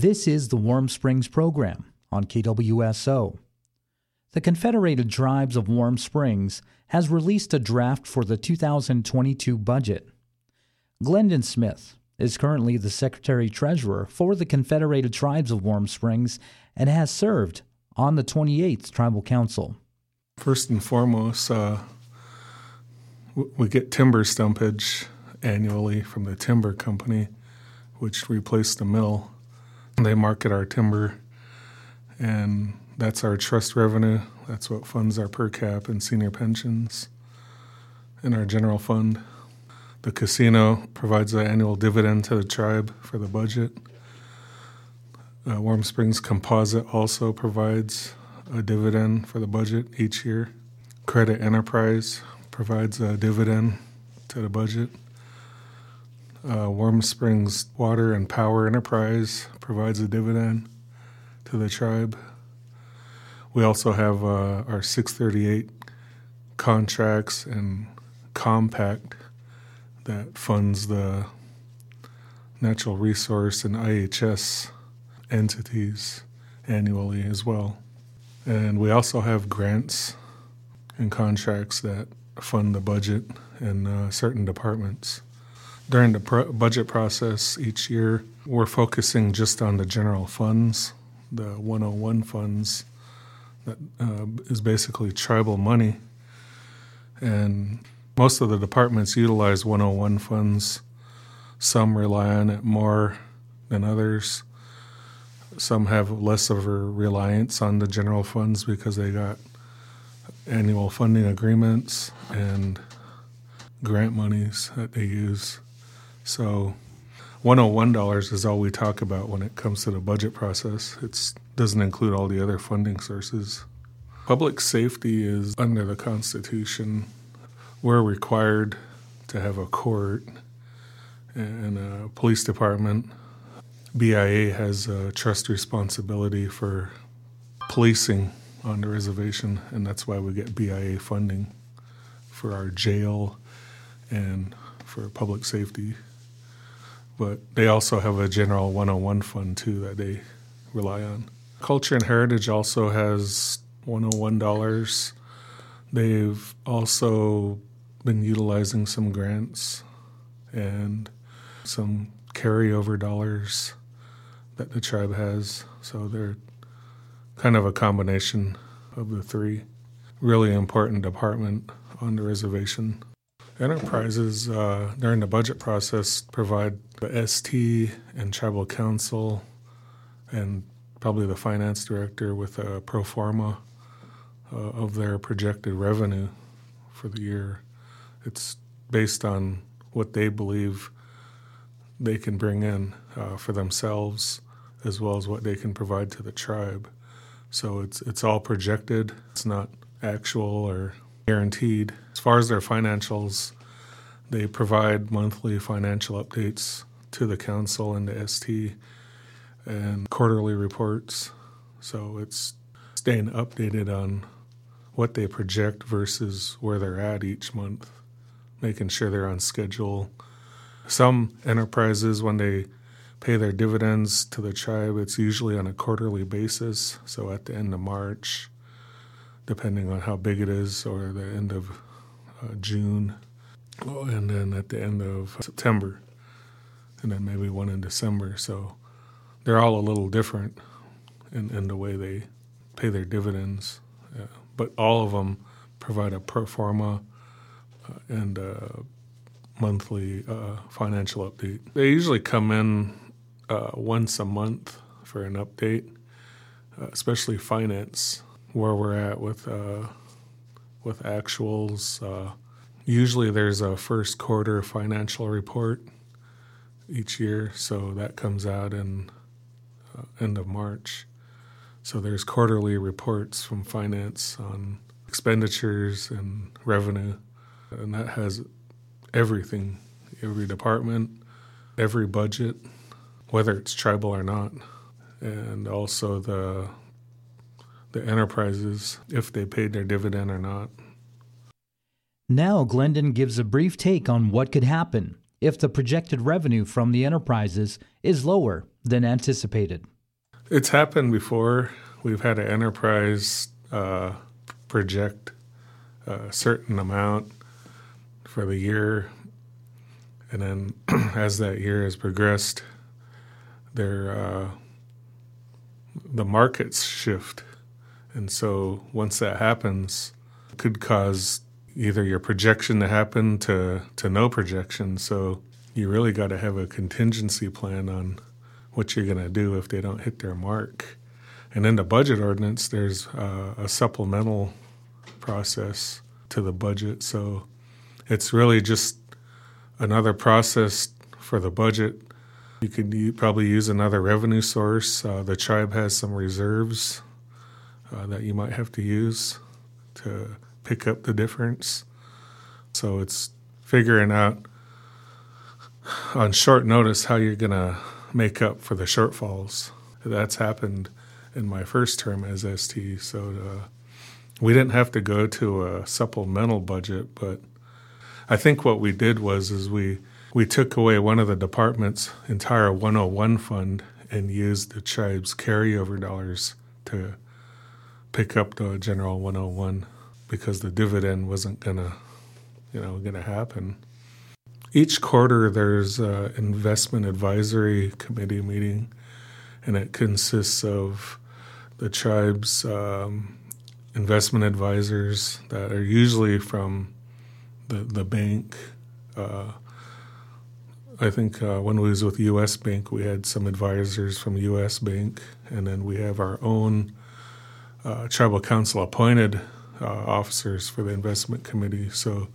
This is the Warm Springs program on KWSO. The Confederated Tribes of Warm Springs has released a draft for the 2022 budget. Glendon Smith is currently the Secretary Treasurer for the Confederated Tribes of Warm Springs and has served on the 28th Tribal Council. First and foremost, uh, we get timber stumpage annually from the timber company, which replaced the mill. They market our timber, and that's our trust revenue. That's what funds our per cap and senior pensions in our general fund. The casino provides an annual dividend to the tribe for the budget. Uh, Warm Springs Composite also provides a dividend for the budget each year. Credit Enterprise provides a dividend to the budget. Uh, Warm Springs Water and Power Enterprise provides a dividend to the tribe. We also have uh, our 638 contracts and compact that funds the natural resource and IHS entities annually as well. And we also have grants and contracts that fund the budget in uh, certain departments. During the pro- budget process each year, we're focusing just on the general funds, the 101 funds, that uh, is basically tribal money. And most of the departments utilize 101 funds. Some rely on it more than others. Some have less of a reliance on the general funds because they got annual funding agreements and grant monies that they use. So $101 is all we talk about when it comes to the budget process. It doesn't include all the other funding sources. Public safety is under the Constitution. We're required to have a court and a police department. BIA has a trust responsibility for policing on the reservation, and that's why we get BIA funding for our jail and for public safety but they also have a general 101 fund too that they rely on. Culture and Heritage also has $101. They've also been utilizing some grants and some carryover dollars that the tribe has. So they're kind of a combination of the three. Really important department on the reservation. Enterprises uh, during the budget process provide the ST and tribal council and probably the finance director with a pro forma uh, of their projected revenue for the year. It's based on what they believe they can bring in uh, for themselves as well as what they can provide to the tribe. So it's it's all projected. It's not actual or guaranteed. As far as their financials, they provide monthly financial updates to the council and the ST and quarterly reports. So it's staying updated on what they project versus where they're at each month, making sure they're on schedule. Some enterprises, when they pay their dividends to the tribe, it's usually on a quarterly basis. So at the end of March, depending on how big it is, or the end of uh, June, and then at the end of September, and then maybe one in December. So they're all a little different in, in the way they pay their dividends, uh, but all of them provide a pro forma uh, and monthly uh, financial update. They usually come in once a month for an update, especially finance, where we're at with with actuals. Uh, usually, there's a first quarter financial report each year, so that comes out in uh, end of March. So there's quarterly reports from finance on expenditures and revenue, and that has everything, every department, every budget whether it's tribal or not, and also the the enterprises if they paid their dividend or not. Now, Glendon gives a brief take on what could happen if the projected revenue from the enterprises is lower than anticipated. It's happened before. We've had an enterprise uh, project a certain amount for the year, and then as that year has progressed, there uh, the markets shift, and so once that happens, it could cause either your projection to happen to to no projection. So you really got to have a contingency plan on what you're going to do if they don't hit their mark. And in the budget ordinance, there's a supplemental process to the budget. So it's really just another process for the budget. You could probably use another revenue source. Uh, the tribe has some reserves uh, that you might have to use to pick up the difference. So it's figuring out on short notice how you're going to make up for the shortfalls. That's happened in my first term as ST. So uh, we didn't have to go to a supplemental budget, but I think what we did was is we we took away one of the department's entire 101 fund and used the tribe's carryover dollars to pick up the general 101 because the dividend wasn't gonna you know gonna happen. Each quarter there's an investment advisory committee meeting, and it consists of the tribe's um, investment advisors that are usually from the the bank. Uh, I think uh, when we was with U.S. Bank, we had some advisors from U.S. Bank, and then we have our own uh, tribal council appointed uh, officers for the investment committee. So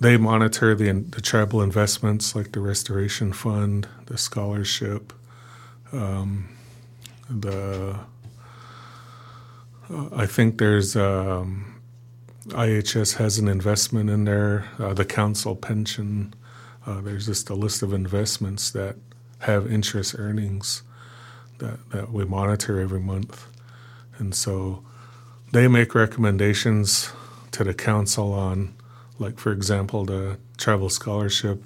they monitor the the tribal investments like the restoration fund, the scholarship, um, the I think there's um, IHS has an investment in there, uh, the council pension. Uh, there's just a list of investments that have interest earnings that, that we monitor every month. And so they make recommendations to the council on, like, for example, the tribal scholarship.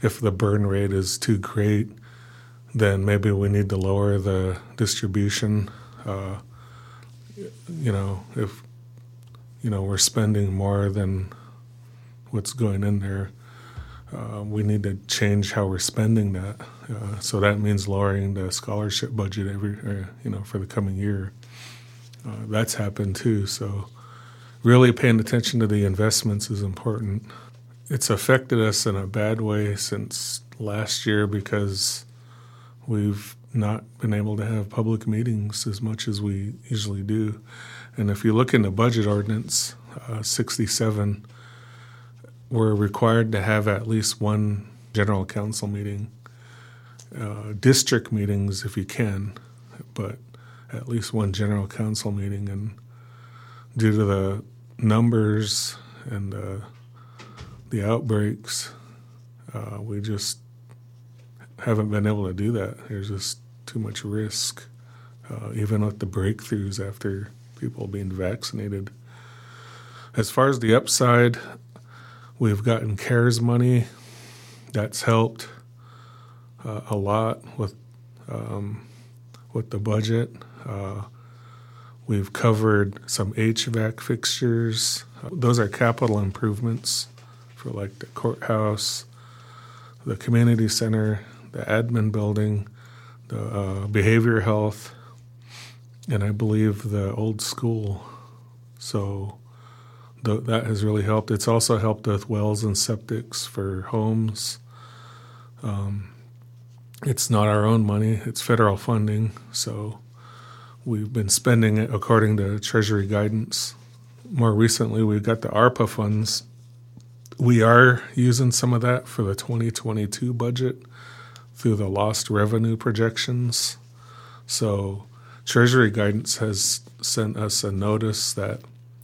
If the burn rate is too great, then maybe we need to lower the distribution. Uh, you know, if you know we're spending more than what's going in there, uh, we need to change how we're spending that. Uh, so that means lowering the scholarship budget every, uh, you know, for the coming year. Uh, that's happened too. So really paying attention to the investments is important. It's affected us in a bad way since last year because we've not been able to have public meetings as much as we usually do. And if you look in the budget ordinance, uh, 67, we're required to have at least one general council meeting, uh, district meetings if you can, but at least one general council meeting. And due to the numbers and uh, the outbreaks, uh, we just haven't been able to do that. There's just too much risk, uh, even with the breakthroughs after people being vaccinated. As far as the upside, we've gotten CARES money. That's helped uh, a lot with um, with the budget. Uh, we've covered some HVAC fixtures. Those are capital improvements for like the courthouse, the community center, the admin building, the uh, behavior health, and I believe the old school. So the, that has really helped. It's also helped with wells and septics for homes. Um, it's not our own money, it's federal funding. So we've been spending it according to Treasury guidance. More recently, we've got the ARPA funds. We are using some of that for the 2022 budget through the lost revenue projections. So, Treasury guidance has sent us a notice that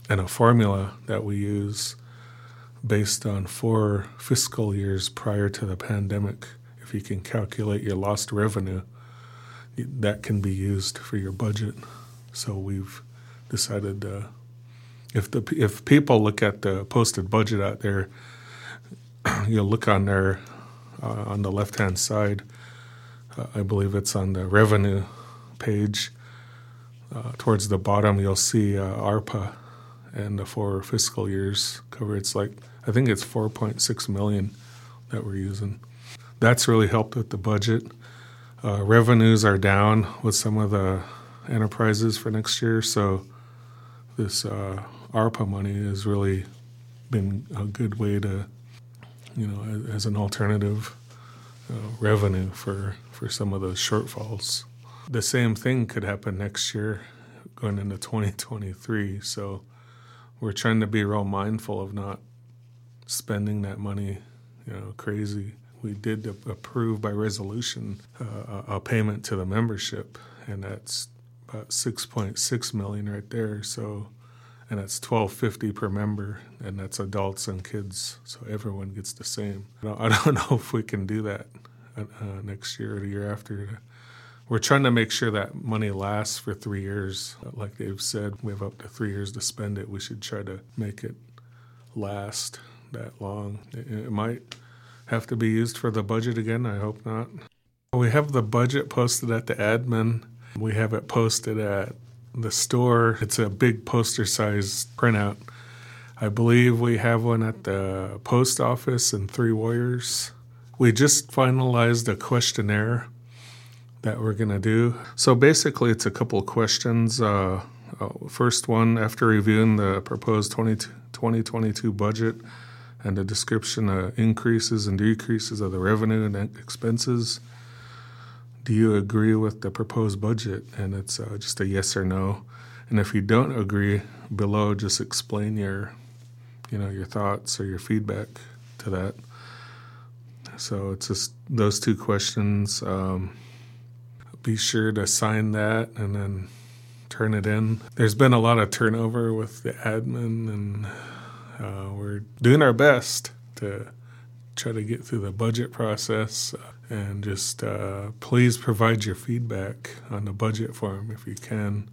and a formula that we use based on four fiscal years prior to the pandemic. If you can calculate your lost revenue, that can be used for your budget. So we've decided uh, if the if people look at the posted budget out there, you'll look on there uh, on the left hand side, Uh, I believe it's on the revenue page. Uh, towards the bottom, you'll see uh, ARPA and the four fiscal years cover. It's like I think it's 4.6 million that we're using. That's really helped with the budget. Uh, revenues are down with some of the enterprises for next year, so this uh, ARPA money has really been a good way to, you know, as, an alternative uh, revenue for, for some of those shortfalls. The same thing could happen next year going into 2023, so we're trying to be real mindful of not spending that money, you know, crazy. We did approve by resolution uh, a payment to the membership, and that's about 6.6 million right there. So, and that's 1250 per member, and that's adults and kids, so everyone gets the same. I don't know if we can do that uh, next year or the year after. We're trying to make sure that money lasts for three years. Like they've said, we have up to three years to spend it. We should try to make it last that long. It might have to be used for the budget again. I hope not. We have the budget posted at the admin we have it posted at the store. It's a big poster size printout. I believe we have one at the post office in Three Warriors. We just finalized a questionnaire that we're going to do. So basically, it's a couple questions. Uh, uh, first one, after reviewing the proposed 20, 2022 budget and a description of increases and decreases of the revenue and expenses, do you agree with the proposed budget? And it's uh, just a yes or no. And if you don't agree, below just explain your, you know, your thoughts or your feedback to that. So it's just those two questions. Um, be sure to sign that and then turn it in. There's been a lot of turnover with the admin, and uh, we're doing our best to try to get through the budget process and just uh, please provide your feedback on the budget form if you can.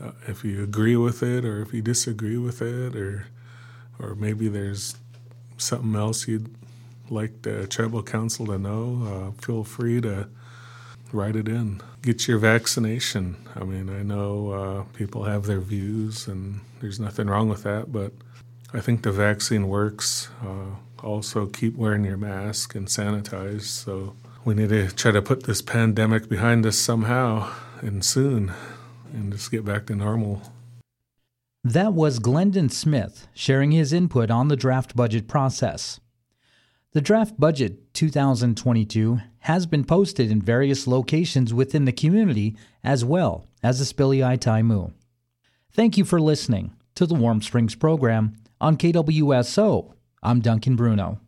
Uh, if you agree with it or if you disagree with it or or maybe there's something else you'd like the tribal council to know, uh, feel free to write it in. Get your vaccination. I mean, I know uh, people have their views and there's nothing wrong with that, but I think the vaccine works. Uh, also keep wearing your mask and sanitize. So we need to try to put this pandemic behind us somehow and soon and just get back to normal. That was Glendon Smith sharing his input on the draft budget process. The draft budget 2022 has been posted in various locations within the community as well as the Spilly Spilyay Tymoo. Thank you for listening to the Warm Springs program on KWSO I'm Duncan Bruno.